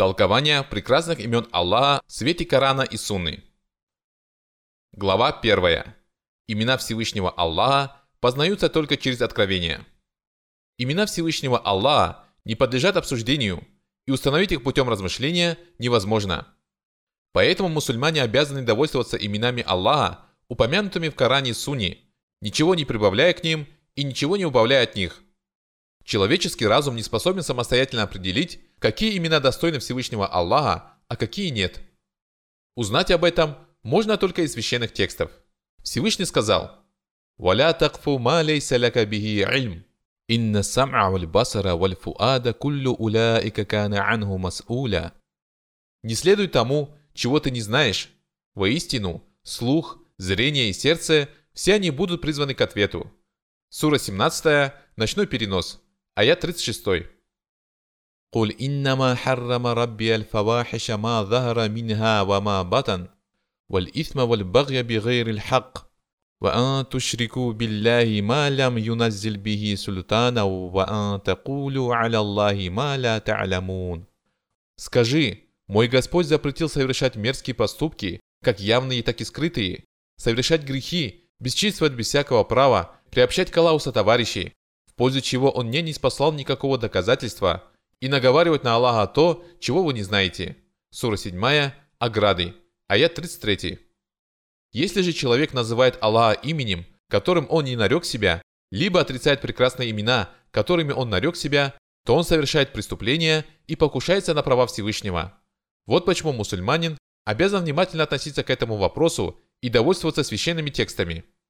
Толкование прекрасных имен Аллаха в свете Корана и Сунны. Глава 1. Имена Всевышнего Аллаха познаются только через откровение. Имена Всевышнего Аллаха не подлежат обсуждению, и установить их путем размышления невозможно. Поэтому мусульмане обязаны довольствоваться именами Аллаха, упомянутыми в Коране и Сунне, ничего не прибавляя к ним и ничего не убавляя от них. Человеческий разум не способен самостоятельно определить, какие имена достойны Всевышнего Аллаха, а какие нет. Узнать об этом можно только из священных текстов. Всевышний сказал «Валя такфу ма лейса бихи ильм, инна сам'a валь басара валь фуада куллю уляика кана анху мас'уля». Не следуй тому, чего ты не знаешь. Воистину, слух, зрение и сердце – все они будут призваны к ответу. Сура 17, ночной перенос. Аят 36. قل إنما حرم ربي الفواحش ما ظهر منها وما بطن والإثم والبغي بغير الحق وأن تشركوا بالله ما لم ينزل به سلطانا وأن تقولوا على الله ما لا تعلمون Скажи, мой Господь запретил совершать мерзкие поступки, как явные, так и скрытые, совершать грехи, бесчинствовать без всякого права, приобщать к Аллаху товарищей, в пользу чего Он мне не спаслал никакого доказательства, и наговаривать на Аллаха то, чего вы не знаете. Сура 7, Ограды, аят 33. Если же человек называет Аллаха именем, которым он не нарек себя, либо отрицает прекрасные имена, которыми он нарек себя, то он совершает преступление и покушается на права Всевышнего. Вот почему мусульманин обязан внимательно относиться к этому вопросу и довольствоваться священными текстами –